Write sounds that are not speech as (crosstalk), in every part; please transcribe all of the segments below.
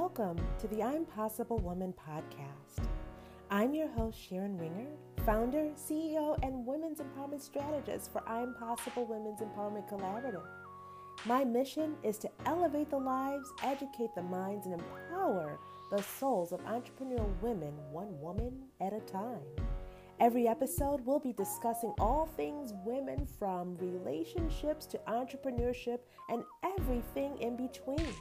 welcome to the I'm Possible Woman podcast. I'm your host, Sharon Ringer, founder, CEO, and women's empowerment strategist for I'm Possible Women's Empowerment Collaborative. My mission is to elevate the lives, educate the minds, and empower the souls of entrepreneurial women, one woman at a time. Every episode, we'll be discussing all things women from relationships to entrepreneurship and everything in between.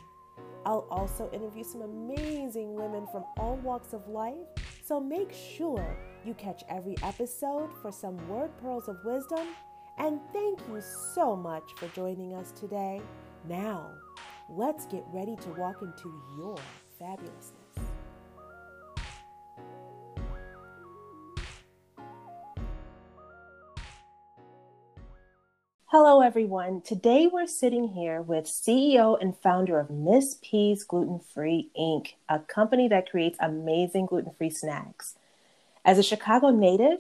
I'll also interview some amazing women from all walks of life, so make sure you catch every episode for some word pearls of wisdom. And thank you so much for joining us today. Now, let's get ready to walk into your fabulousness. Hello, everyone. Today we're sitting here with CEO and founder of Miss P's Gluten Free Inc., a company that creates amazing gluten free snacks. As a Chicago native,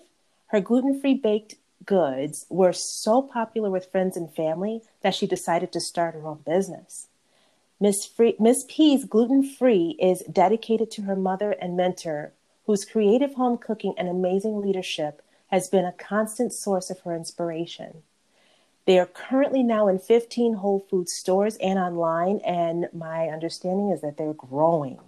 her gluten free baked goods were so popular with friends and family that she decided to start her own business. Miss, free, Miss P's Gluten Free is dedicated to her mother and mentor, whose creative home cooking and amazing leadership has been a constant source of her inspiration. They are currently now in 15 Whole Foods stores and online, and my understanding is that they're growing.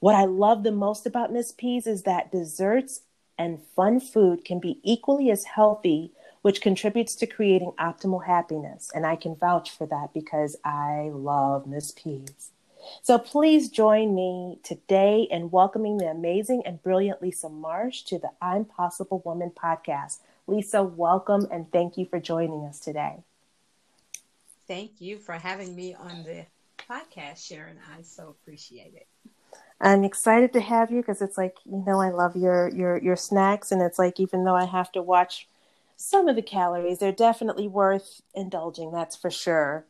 What I love the most about Miss P's is that desserts and fun food can be equally as healthy, which contributes to creating optimal happiness. And I can vouch for that because I love Miss P's. So please join me today in welcoming the amazing and brilliant Lisa Marsh to the I'm Possible Woman podcast. Lisa, welcome and thank you for joining us today. Thank you for having me on the podcast, Sharon. I so appreciate it. I'm excited to have you because it's like you know I love your your your snacks, and it's like even though I have to watch some of the calories, they're definitely worth indulging. That's for sure.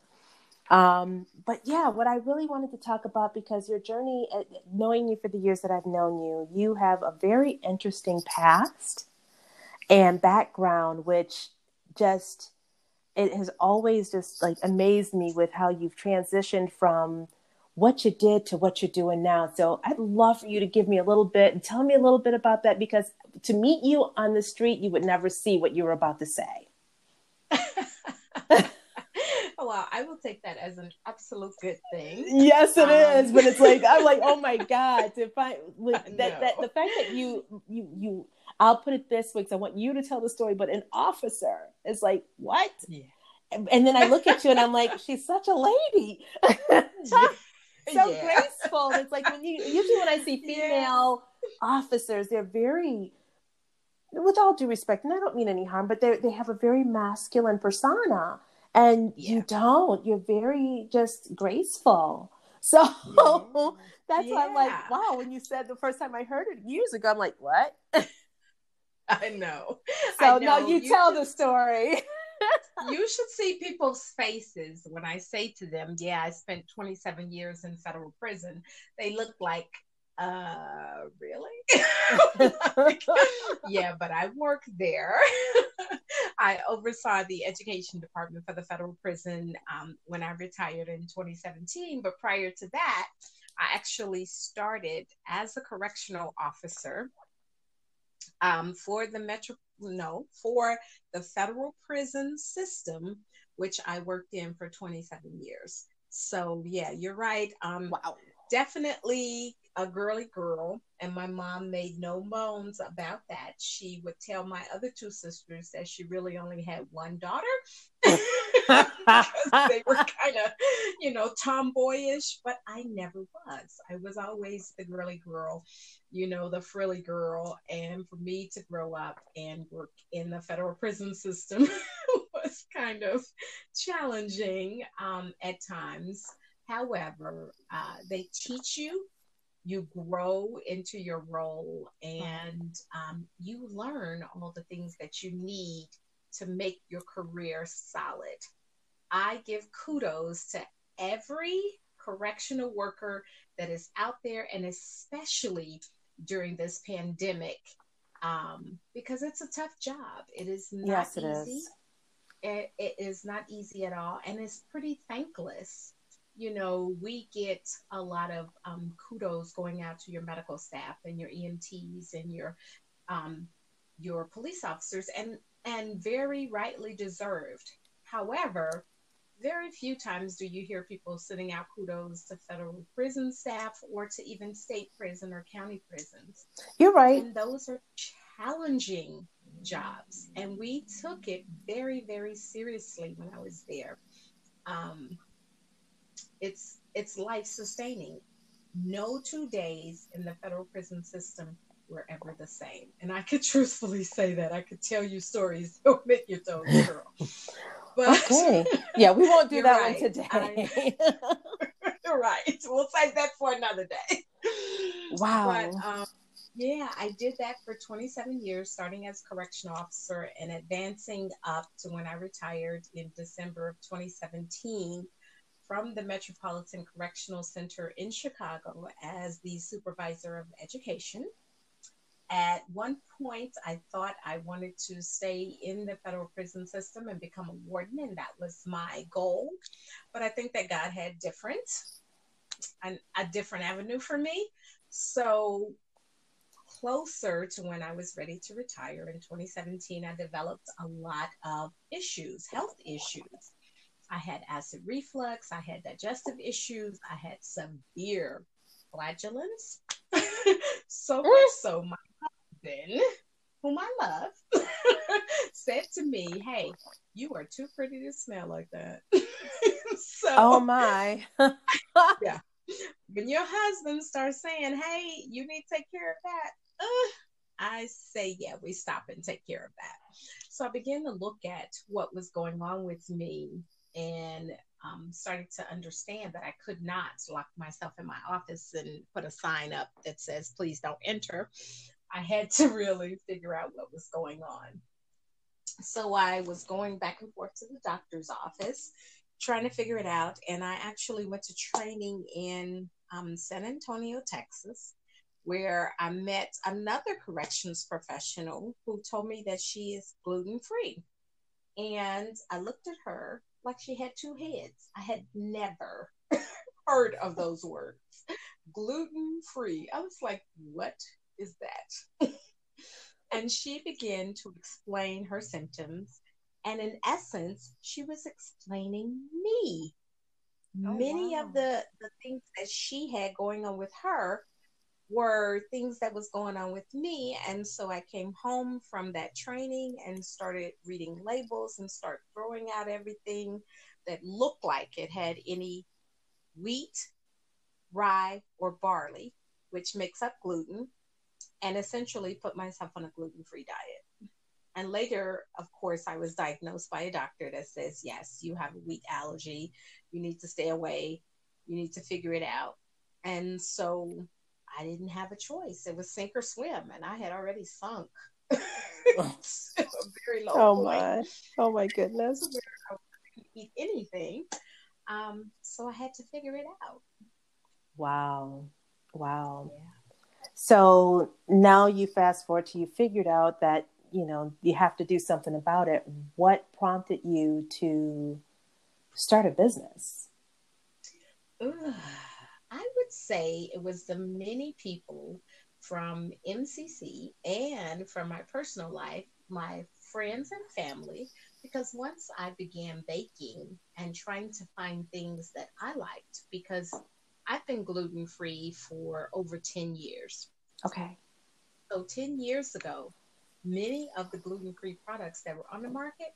Um, but yeah, what I really wanted to talk about because your journey, uh, knowing you for the years that I've known you, you have a very interesting past and background, which just it has always just like amazed me with how you've transitioned from what you did to what you're doing now. So I'd love for you to give me a little bit and tell me a little bit about that because to meet you on the street, you would never see what you were about to say. (laughs) well, I will take that as an absolute good thing. Yes, it um, is. But it's like I'm like, oh my (laughs) god, to find that, that the fact that you you you I'll put it this way because I want you to tell the story, but an officer is like, what? Yeah. And, and then I look at you and I'm like, she's such a lady. (laughs) so yeah. graceful. It's like when you usually when I see (laughs) female officers, they're very with all due respect, and I don't mean any harm, but they they have a very masculine persona. And yeah. you don't. You're very just graceful. (laughs) So that's why I'm like, wow, when you said the first time I heard it years ago, I'm like, what? (laughs) I know. (laughs) So I know. no, you, you tell should, the story. you should see people's faces when I say to them, "Yeah, I spent 27 years in federal prison." They look like, "Uh, really?" like, yeah, but I worked there. I oversaw the education department for the federal prison um, when I retired in 2017. But prior to that, I actually started as a correctional officer um, for the metro no for the federal prison system which i worked in for 27 years so yeah you're right um wow definitely a girly girl and my mom made no moans about that. She would tell my other two sisters that she really only had one daughter. Because (laughs) they were (laughs) kind of you know tomboyish but i never was. I was always the girly girl you know the frilly girl. And for me to grow up and work in the federal prison system (laughs) was kind of challenging um, at times However, uh, they teach you, you grow into your role, and um, you learn all the things that you need to make your career solid. I give kudos to every correctional worker that is out there, and especially during this pandemic, um, because it's a tough job. It is not yes, it easy. Is. It, it is not easy at all, and it's pretty thankless you know, we get a lot of um, kudos going out to your medical staff and your EMTs and your um, your police officers, and and very rightly deserved. However, very few times do you hear people sending out kudos to federal prison staff or to even state prison or county prisons. You're right. And those are challenging jobs. And we took it very, very seriously when I was there. Um, it's it's life sustaining. No two days in the federal prison system were ever the same. And I could (laughs) truthfully say that. I could tell you stories. (laughs) Don't make your toes curl. But okay. (laughs) Yeah, we won't do that right. one today. I, right. We'll save that for another day. Wow. But, um, yeah, I did that for 27 years, starting as correctional officer and advancing up to when I retired in December of 2017 from the Metropolitan Correctional Center in Chicago as the supervisor of education at one point, I thought I wanted to stay in the federal prison system and become a warden, and that was my goal. But I think that God had different, an, a different avenue for me. So, closer to when I was ready to retire in 2017, I developed a lot of issues, health issues. I had acid reflux, I had digestive issues, I had severe flatulence. (laughs) so much so, my husband, whom I love, (laughs) said to me, Hey, you are too pretty to smell like that. (laughs) so, oh my. yeah. When your husband starts saying, Hey, you need to take care of that, uh, I say, Yeah, we stop and take care of that. So I began to look at what was going on with me and um, started to understand that I could not lock myself in my office and put a sign up that says, please don't enter. I had to (laughs) really figure out what was going on. So I was going back and forth to the doctor's office, trying to figure it out. And I actually went to training in um, San Antonio, Texas, where I met another corrections professional who told me that she is gluten free. And I looked at her like she had two heads. I had never (laughs) heard of those words. Gluten free. I was like, what is that? (laughs) and she began to explain her symptoms. And in essence, she was explaining me. Oh, Many wow. of the, the things that she had going on with her were things that was going on with me. And so i came home from that training and started reading labels and start throwing out everything that looked like it had any wheat rye or barley which makes up gluten and essentially put myself on a gluten-free diet. And later of course i was diagnosed by a doctor that says yes you have a wheat allergy. You need to stay away. You need to figure it out. And so I didn't have a choice. It was sink or swim, and I had already sunk. (laughs) very low. Oh point. my! Oh my goodness! I couldn't eat anything, um, so I had to figure it out. Wow! Wow! Yeah. So now you fast forward to you figured out that you know you have to do something about it. What prompted you to start a business? Ugh I would say it was the many people from MCC and from my personal life, my friends and family, because once I began baking and trying to find things that I liked, because I've been gluten free for over 10 years. Okay. So 10 years ago, many of the gluten free products that were on the market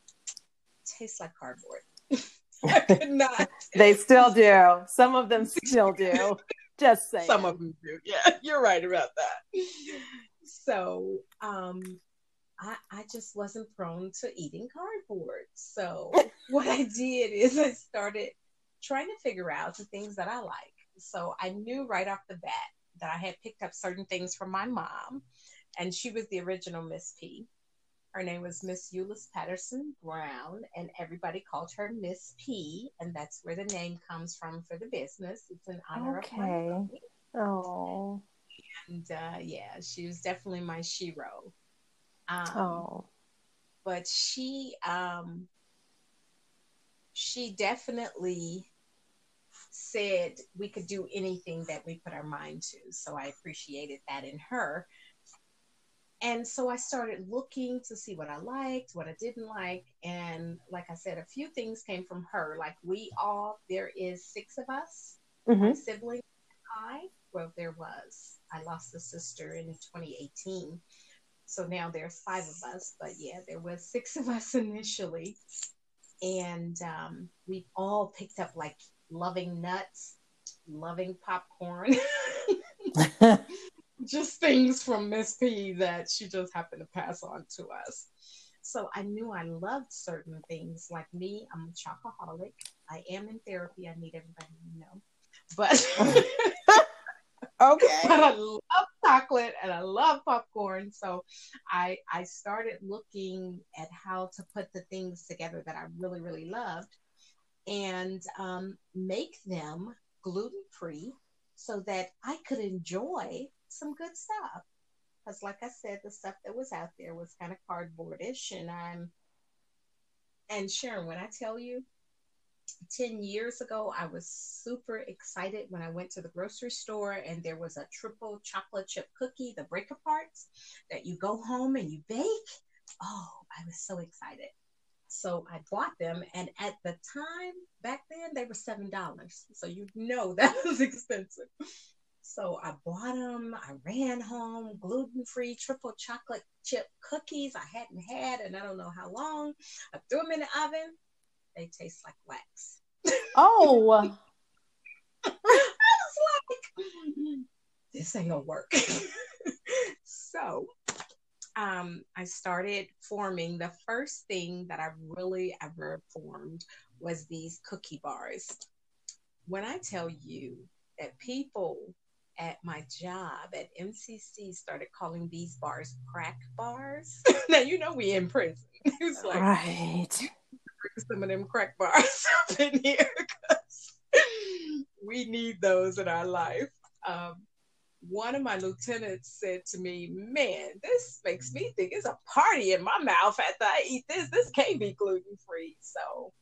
taste like cardboard. (laughs) I could not. (laughs) they still do. Some of them still do. (laughs) Just saying. Some of them do. Yeah, (laughs) you're right about that. So, um, I, I just wasn't prone to eating cardboard. So, (laughs) what I did is I started trying to figure out the things that I like. So, I knew right off the bat that I had picked up certain things from my mom, and she was the original Miss P. Her name was Miss Euless Patterson Brown, and everybody called her Miss P, and that's where the name comes from for the business. It's an honor okay. of my. Oh. And uh, yeah, she was definitely my shero. Um, oh. But she, um, she definitely said we could do anything that we put our mind to. So I appreciated that in her. And so I started looking to see what I liked, what I didn't like. And like I said, a few things came from her. Like we all, there is six of us, mm-hmm. my sibling and I. Well, there was. I lost a sister in 2018. So now there's five of us. But yeah, there was six of us (laughs) initially. And um, we all picked up like loving nuts, loving popcorn. (laughs) (laughs) just things from Miss P that she just happened to pass on to us. So I knew I loved certain things. Like me, I'm a chocoholic. I am in therapy. I need everybody to know. But (laughs) okay. (laughs) But I love chocolate and I love popcorn. So I I started looking at how to put the things together that I really, really loved and um, make them gluten free so that I could enjoy some good stuff. Because, like I said, the stuff that was out there was kind of cardboardish, and I'm and Sharon, when I tell you, 10 years ago, I was super excited when I went to the grocery store and there was a triple chocolate chip cookie, the break parts that you go home and you bake. Oh, I was so excited. So I bought them, and at the time back then, they were $7. So you know (laughs) that was expensive. So I bought them. I ran home, gluten free triple chocolate chip cookies I hadn't had and I don't know how long. I threw them in the oven. They taste like wax. Oh. (laughs) I was like, this ain't gonna work. (laughs) so um, I started forming. The first thing that I really ever formed was these cookie bars. When I tell you that people at my job at MCC started calling these bars crack bars. (laughs) now you know we in prison. (laughs) It's like right. Bring some of them crack bars (laughs) up in here because we need those in our life. Um, one of my lieutenants said to me, "Man, this makes me think it's a party in my mouth after I eat this. This can't be gluten free." So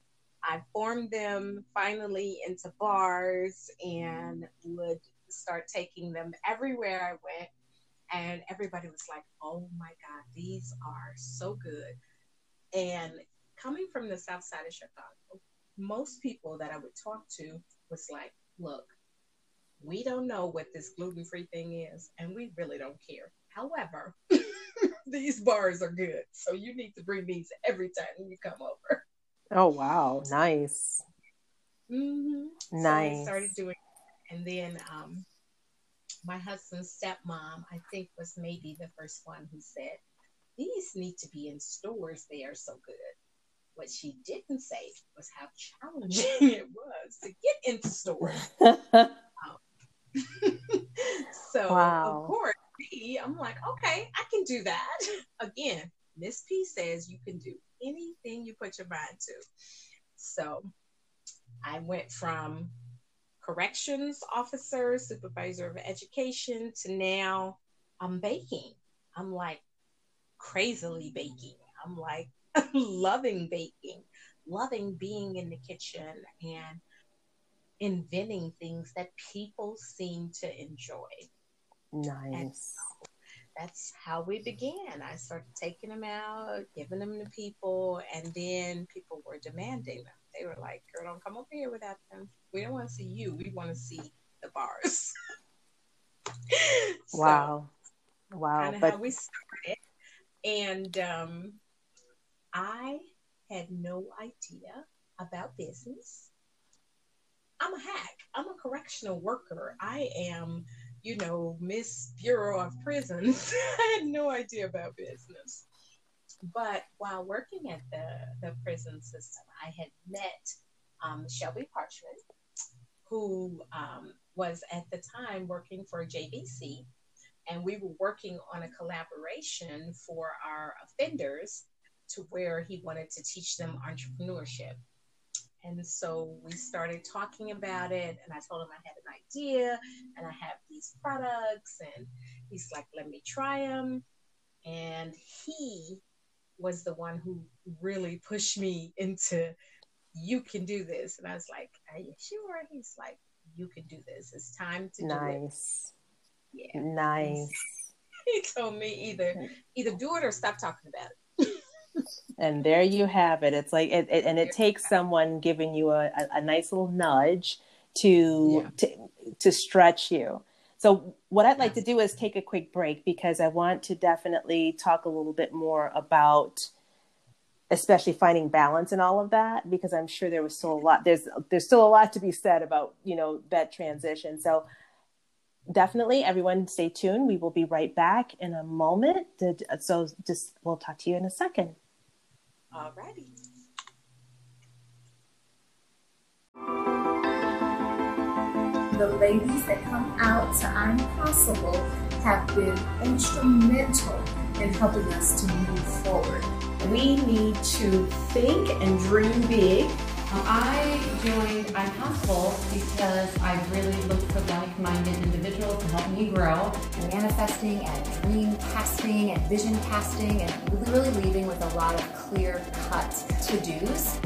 I formed them finally into bars and would start taking them everywhere I went. And everybody was like, oh my God, these are so good. And coming from the south side of Chicago, most people that I would talk to was like, look, we don't know what this gluten free thing is, and we really don't care. However, (laughs) these bars are good. So you need to bring these every time you come over. Oh, wow. Nice. Mm-hmm. Nice. So I started doing and then um, my husband's stepmom, I think, was maybe the first one who said, These need to be in stores. They are so good. What she didn't say was how challenging (laughs) it was to get into stores. (laughs) so, wow. of course, me, I'm like, okay, I can do that. (laughs) Again, Miss P says you can do anything you put your mind to. So I went from corrections officer, supervisor of education, to now I'm baking. I'm like crazily baking. I'm like (laughs) loving baking, loving being in the kitchen and inventing things that people seem to enjoy. Nice. So that's how we began. I started taking them out, giving them to people, and then people were demanding them. They were like, girl, don't come over here without them. We don't want to see you. We want to see the bars. (laughs) so, wow. Wow. Kind of but... how we started. And um, I had no idea about business. I'm a hack. I'm a correctional worker. I am, you know, Miss Bureau of Prisons. (laughs) I had no idea about business. But while working at the, the prison system, I had met um, Shelby Parchment, who um, was at the time working for JVC. And we were working on a collaboration for our offenders to where he wanted to teach them entrepreneurship. And so we started talking about it, and I told him I had an idea and I have these products. And he's like, let me try them. And he was the one who really pushed me into you can do this. And I was like, Are you sure? He's like, You can do this. It's time to nice. do it. Nice yeah. Nice. (laughs) He told me either either do it or stop talking about it. (laughs) and there you have it. It's like, it, it, and it takes someone giving you a, a, a nice little nudge to, yeah. to to stretch you. So what I'd like to do is take a quick break because I want to definitely talk a little bit more about especially finding balance in all of that because I'm sure there was still a lot there's there's still a lot to be said about, you know, that transition. So definitely everyone stay tuned. We will be right back in a moment. So just we'll talk to you in a second. All righty. The ladies that come out to I'm Possible have been instrumental in helping us to move forward. We need to think and dream big. Um, I joined I'm Possible because I really looked for like-minded individuals to help me grow. Manifesting and dream casting and vision casting and really, really leaving with a lot of clear cut to-dos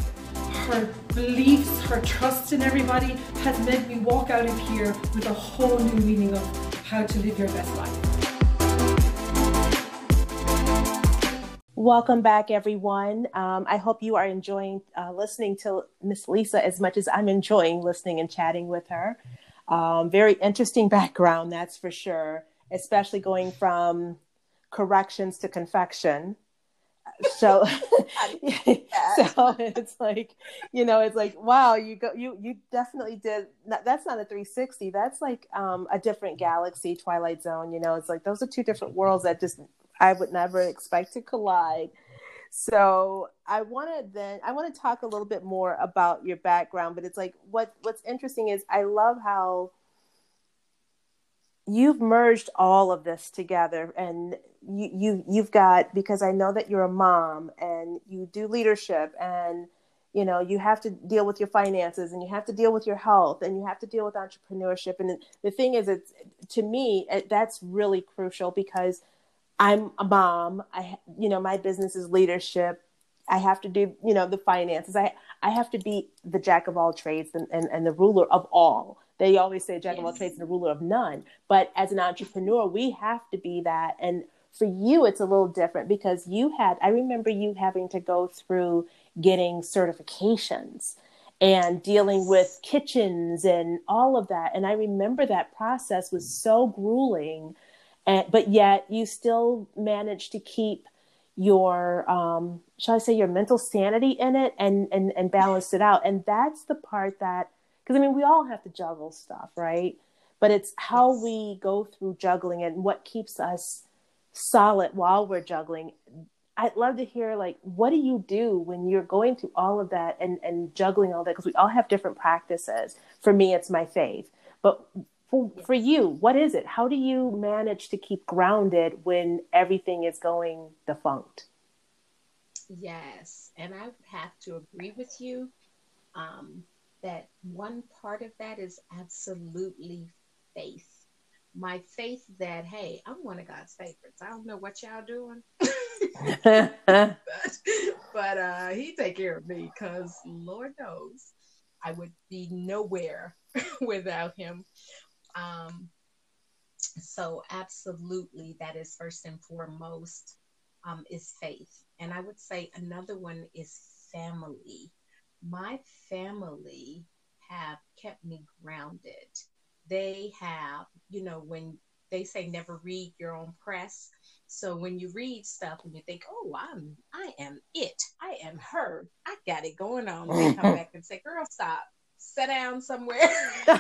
her beliefs, her trust in everybody has made me walk out of here with a whole new meaning of how to live your best life. Welcome back, everyone. Um, I hope you are enjoying uh, listening to Miss Lisa as much as I'm enjoying listening and chatting with her. Um, very interesting (laughs) background, that's for sure, especially going from corrections to confection so (laughs) (laughs) so it's like you know it's like wow you go you you definitely did that's not a 360 that's like um a different galaxy twilight zone you know it's like those are two different worlds that just i would never expect to collide. So i want to then i want to talk a little bit more about your background but it's like what what's interesting is i love how you've merged all of this together and you, you you've got because I know that you're a mom and you do leadership and you know you have to deal with your finances and you have to deal with your health and you have to deal with entrepreneurship. And the thing is it's to me it, that's really crucial because I'm a mom. I you know my business is leadership. I have to do you know the finances. I I have to be the jack of all trades and, and, and the ruler of all they always say jack yes. of all trades and the ruler of none but as an entrepreneur we have to be that. And for you it's a little different because you had i remember you having to go through getting certifications and dealing with kitchens and all of that. And i remember that process was so grueling and, but yet you still managed to keep your um shall i say your mental sanity in it and and and balance it out. And that's the part that because i mean we all have to juggle stuff right? But it's how yes. we go through juggling and what keeps us solid while we're juggling. I'd love to hear like what do you do when you're going through all of that and and juggling all that? Because we all have different practices. For me it's my faith. But for, for you what is it? How do you manage to keep grounded when everything is going defunct? Yes and i have to agree with you. Um, that one part of that is absolutely faith my faith that hey, I'm one of God's favorites. I don't know what y'all doing, (laughs) but, but uh, He take care of me because Lord knows I would be nowhere (laughs) without Him. Um, so absolutely, that is first and foremost um, is faith, and I would say another one is family. My family have kept me grounded. They have, you know, when they say never read your own press. So when you read stuff and you think, oh, I'm, I am it, I am her, I got it going on, they come (laughs) back and say, girl, stop, sit down somewhere. (laughs)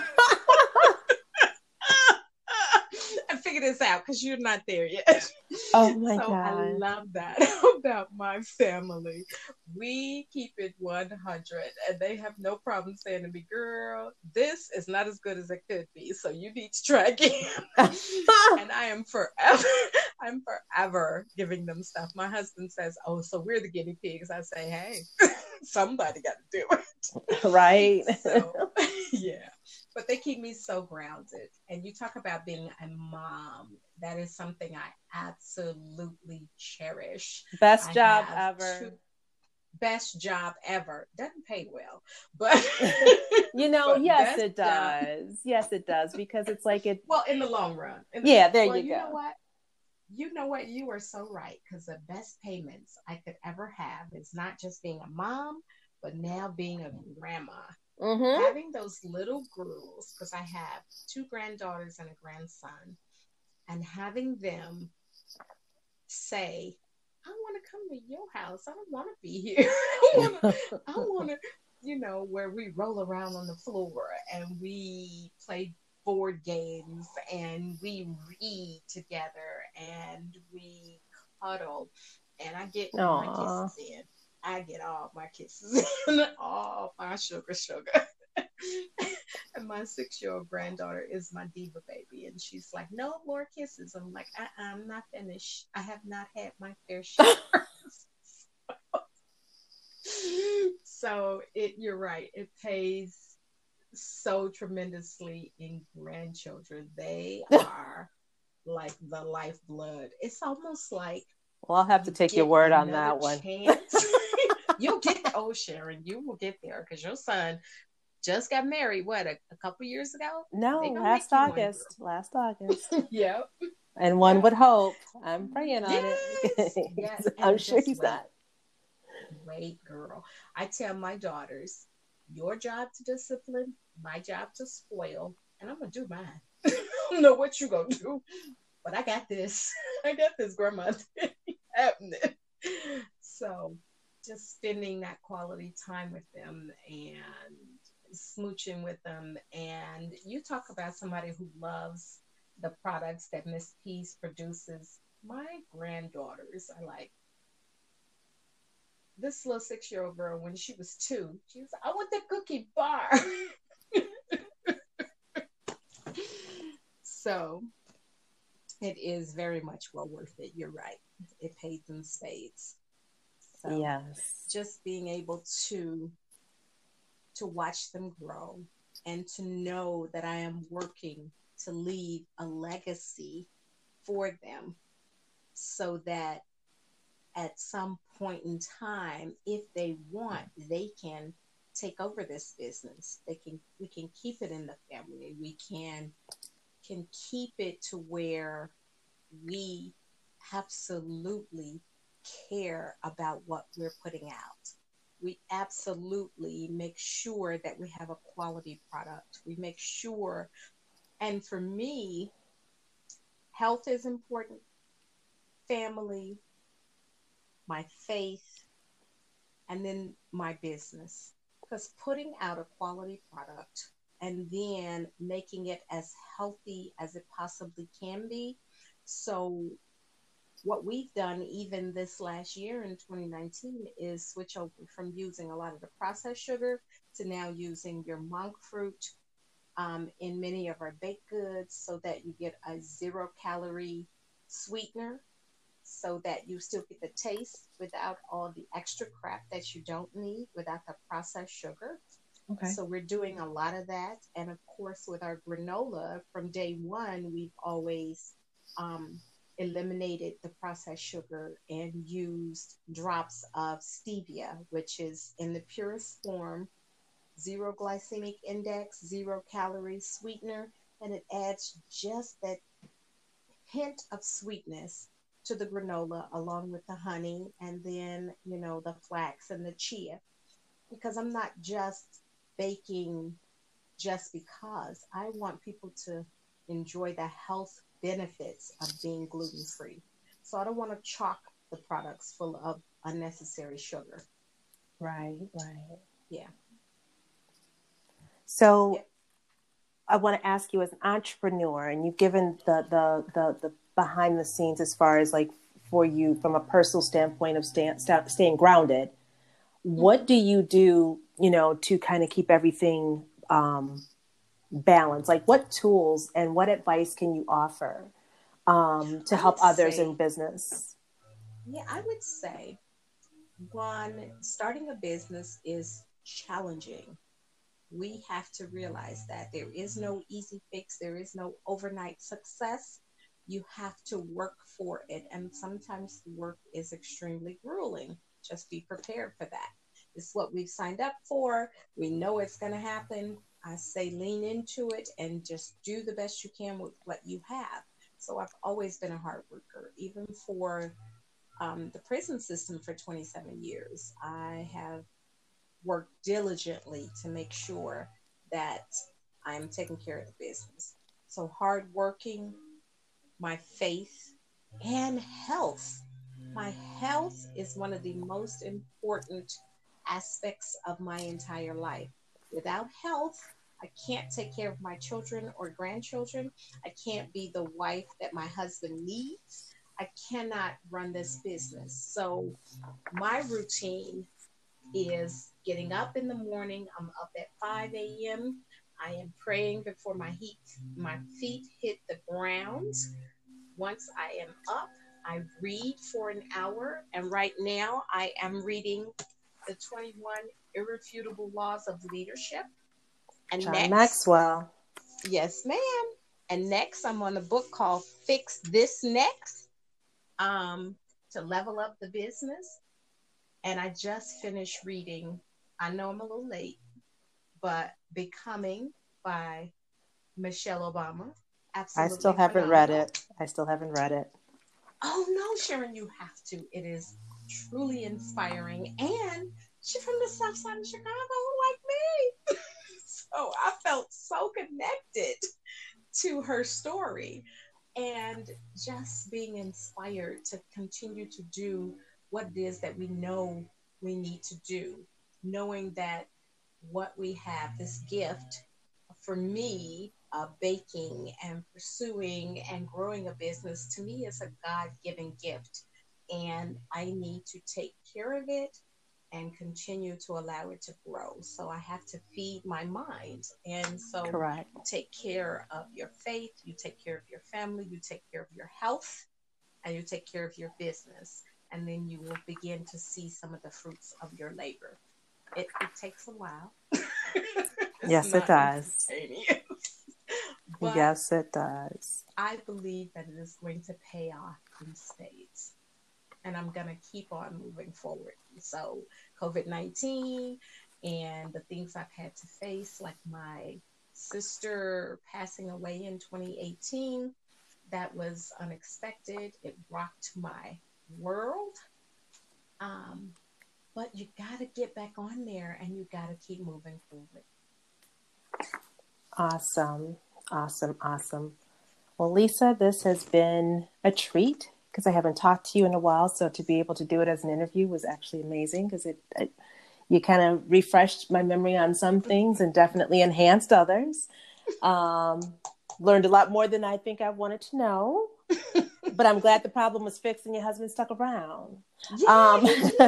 figure this out because you're not there yet. Oh my (laughs) so god! I love that (laughs) about my family. We keep it 100, and they have no problem saying to me, "Girl, this is not as good as it could be, so you need to try again." (laughs) and I am forever, I'm forever giving them stuff. My husband says, "Oh, so we're the guinea pigs." I say, "Hey, somebody got to do it." Right. So, yeah but they keep me so grounded. And you talk about being a mom. That is something I absolutely cherish. Best I job ever. Two, best job ever. Doesn't pay well, but (laughs) you know, (laughs) but yes, it does. Yes, it does because it's like it. well in the long run. The- Yeah, there well, you you go. know what? You know what? You are so right because the best payments I could ever have is not just being a mom, but now being a grandma. Mhm. Having those little girls, because I have two granddaughters and a grandson, and having them say, I want to come to your house. I don't want to be here. (laughs) I want to, (laughs) I want to, you know, where we roll around on the floor and we play board games and we read together and we cuddle and I get my kisses in. I get all my kisses (laughs) in, all my sugar, sugar. (laughs) and my six-year-old granddaughter is my diva baby, and she's like, "No more kisses." I'm like, uh "I'm not finished. I have not had my fair (laughs) share." so it, you're right. It pays so tremendously in grandchildren. They are like the lifeblood. It's almost like Well, I'll have to take your word on that one. You'll get oh Sharon, you will get there because your son just got married. What a, a couple years ago? No, last make you one, August. Last August. (laughs) yep. And one would hope. I'm praying on Yes, it. yes. (laughs) I'm sure he's what? not. Great girl. I tell my daughters, your job to discipline, my job to spoil, and I'm gonna do mine. (laughs) I don't know what you gonna do, but I got this. I got this, grandma. happening. So just spending that quality time with them and smooching with them. And you talk about somebody who loves the products that Miss P's produces. My granddaughters are like, this little six year old girl, when she was two, she was I want the cookie bar. (laughs) so it is very much well worth it. You're right. It paid in spades. So Yes. just being able to to watch them grow and to know that I am working to leave a legacy for them so that at some point in time if they want they can take over this business they can we can keep it in the family we can can keep it to where we absolutely care about what we're putting out we absolutely make sure that we have a quality product we make sure and for me health is important family my faith, and then my business. Because putting out a quality product and then making it as healthy as it possibly can be. So, what we've done even this last year in 2019 is switch over from using a lot of the processed sugar to now using your monk fruit um, in many of our baked goods so that you get a zero calorie sweetener so that you still get the taste without all the extra crap that you don't need without the processed sugar. Okay. So we're doing a lot of that. And of course, with our granola, from day one, we've always um, eliminated the processed sugar and used drops of stevia, which is in the purest form, zero glycemic index, zero calorie sweetener, and it adds just that hint of sweetness to the granola along with the honey and then, you know, the flax and the chia. Because I'm not just baking just because. I want people to enjoy the health benefits of being gluten free. So I don't want to chalk the products full of unnecessary sugar. Right, right. Yeah. So Yeah. I want to ask you as an entrepreneur, and you've given the, the, the, the behind the scenes as far as like for you from a personal standpoint of sta- sta- staying grounded. What do you do, you know, to kind of keep everything um, balanced? Like what tools and what advice can you offer um, to help others say- in business? Yeah, I would say one, starting a business is challenging. We have to realize that there is no easy fix, there is no overnight success. You have to work for it, and sometimes the work is extremely grueling. just be prepared for that. It's what we've signed up for. We know it's going to happen. I say lean into it and just do the best you can with what you have. So I've always been a hard worker, even for um, the prison system for 27 years. I have worked diligently to make sure that I'm taking care of the business. So hardworking, my faith, and health. My health is one of the most important aspects of my entire life. Without health, I can't take care of my children or grandchildren. I can't be the wife that my husband needs. I cannot run this business. So, my routine is getting up in the morning. I'm up at 5 a.m. I am praying before my heat, my feet hit the ground. Once I am up, I read for an hour. And right now, I am reading the 21 Irrefutable Laws of Leadership. And John next, Maxwell. Yes, ma'am. And next, I'm on a book called Fix This Next um, to level up the business. And I just finished reading, I know I'm a little late, but Becoming by Michelle Obama. Absolutely I still haven't phenomenal. read it. I still haven't read it. Oh no, Sharon, you have to. It is truly inspiring. And she's from the south side of Chicago, like me. (laughs) so I felt so connected to her story and just being inspired to continue to do what it is that we know we need to do, knowing that what we have, this gift for me, uh, baking and pursuing and growing a business, to me is a God given gift and I need to take care of it and continue to allow it to grow. So I have to feed my mind. And so Correct. take care of your faith, you take care of your family, you take care of your health, and you take care of your business. And then you will begin to see some of the fruits of your labor. It, it takes a while. (laughs) yes, it does. yes, it does. I believe that it is going to pay off in spades and I'm going to keep on moving forward. So, COVID 19 and the things I've had to face, like my sister passing away in 2018, that was unexpected. It rocked my world. Um, but you got to get back on there and you got to keep moving forward. Awesome. Awesome. Awesome. Well, Lisa, this has been a treat because I haven't talked to you in a while. So to be able to do it as an interview was actually amazing because it, it, you kind of refreshed my memory on some things and definitely enhanced others. Um, learned a lot more than I think I wanted to know. (laughs) but I'm glad the problem was fixed and your husband stuck around. Um, (laughs)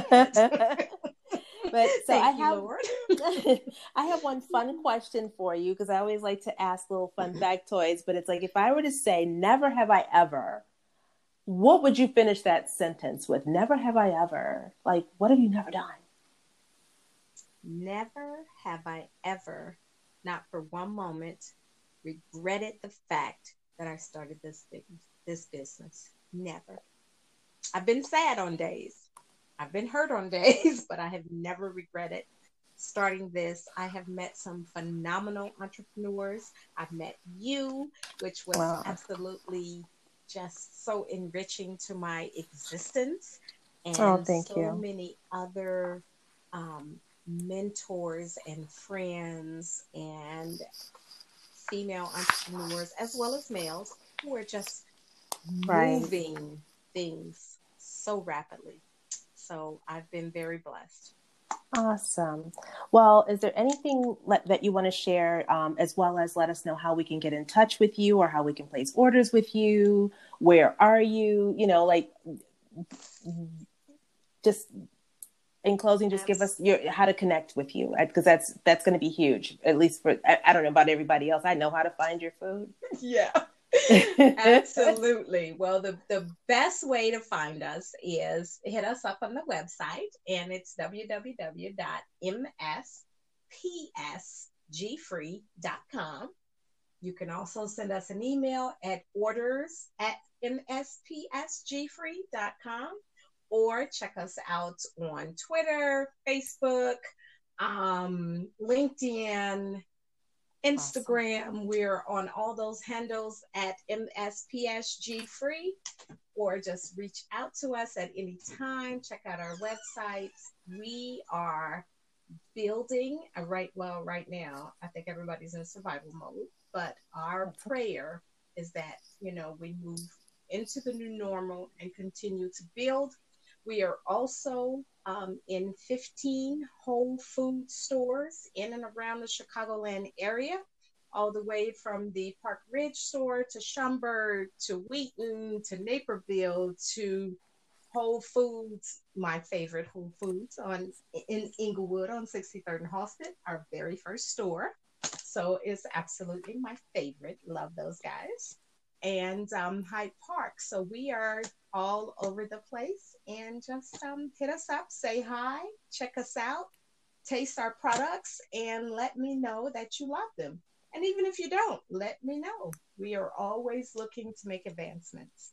but so Thank I have (laughs) I have one fun question for you because I always like to ask little fun factoids. But it's like if I were to say, "Never have I ever," what would you finish that sentence with? Never have I ever. Like, what have you never done? Never have I ever, not for one moment, regretted the fact that I started this this business. Never. I've been sad on days. I've been hurt on (laughs) days, but I have never regretted starting this. I have met some phenomenal entrepreneurs. I've met you, which was wow. absolutely just so enriching to my existence and oh, thank so you. many other um, mentors and friends and female entrepreneurs as well as males who are just right. moving things so rapidly. So I've been very blessed. Awesome. Well, is there anything that you want to share, um, as well as let us know how we can get in touch with you or how we can place orders with you? Where are you? You know, like just in closing, just give us your how to connect with you because that's that's going to be huge. At least for I, I don't know about everybody else. I know how to find your food. (laughs) Yeah. (laughs) Absolutely. Well, the, the best way to find us is hit us up on the website, and it's www.mspsgfree.com. You can also send us an email at orders at mspsgfree.com, or check us out on Twitter, Facebook, um, LinkedIn, Instagram. Awesome. We're on all those handles at MSPSG Free, or just reach out to us at any time. Check out our website. We are building a right well right now. I think everybody's in survival mode, but our prayer is that you know we move into the new normal and continue to build. We are also um, in 15 Whole Food stores in and around the Chicagoland area, all the way from the Park Ridge store to Schaumburg to Wheaton to Naperville to Whole Foods, my favorite Whole Foods on in Englewood on 63rd and Halsted, our very first store. So it's absolutely my favorite. Love those guys. And um, Hyde Park. So we are all over the place and just um, hit us up, say hi, check us out, taste our products, and let me know that you love them. And even if you don't, let me know. We are always looking to make advancements.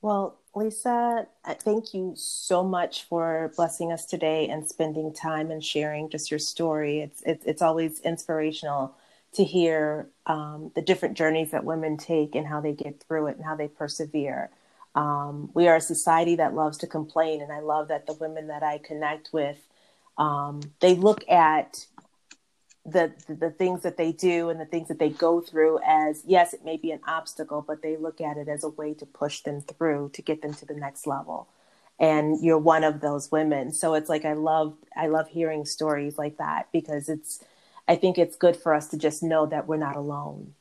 Well, Lisa, thank you so much for blessing us today and spending time and sharing just your story. It's it's, it's always inspirational to hear um, the different journeys that women take and how they get through it and how they persevere. Um, we are a society that loves to complain, and I love that the women that I connect with, um, they look at the, the, the things that they do and the things that they go through as yes, it may be an obstacle, but they look at it as a way to push them through to get them to the next level. And you're one of those women, so it's like I love I love hearing stories like that because it's I think it's good for us to just know that we're not alone.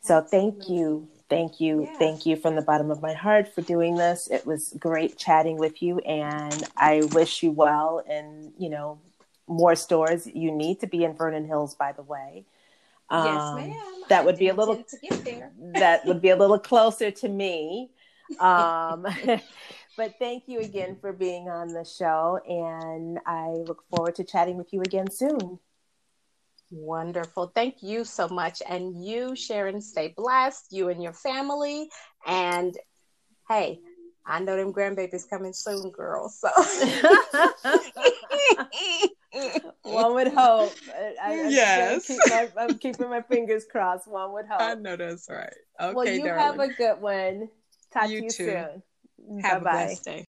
So thank you. Thank you. Yes. Thank you from the bottom of my heart for doing this. It was great chatting with you and I wish you well and, you know, more stores. You need to be in Vernon Hills, by the way. Um, yes, ma'am. That would I be a little that would be a little closer to me. (laughs) Um, (laughs) but thank you again for being on the show and I look forward to chatting with you again soon. Wonderful. Thank you so much. And you, Sharon, stay blessed, you and your family. And hey, I know them grandbabies coming soon, girl. So (laughs) one would hope. I, yes. Keep my, I'm keeping my fingers crossed. One would hope. I know that's right. Okay, well, you darling. have a good one. Talk you to you too. soon. Have Bye-bye. a blessed day.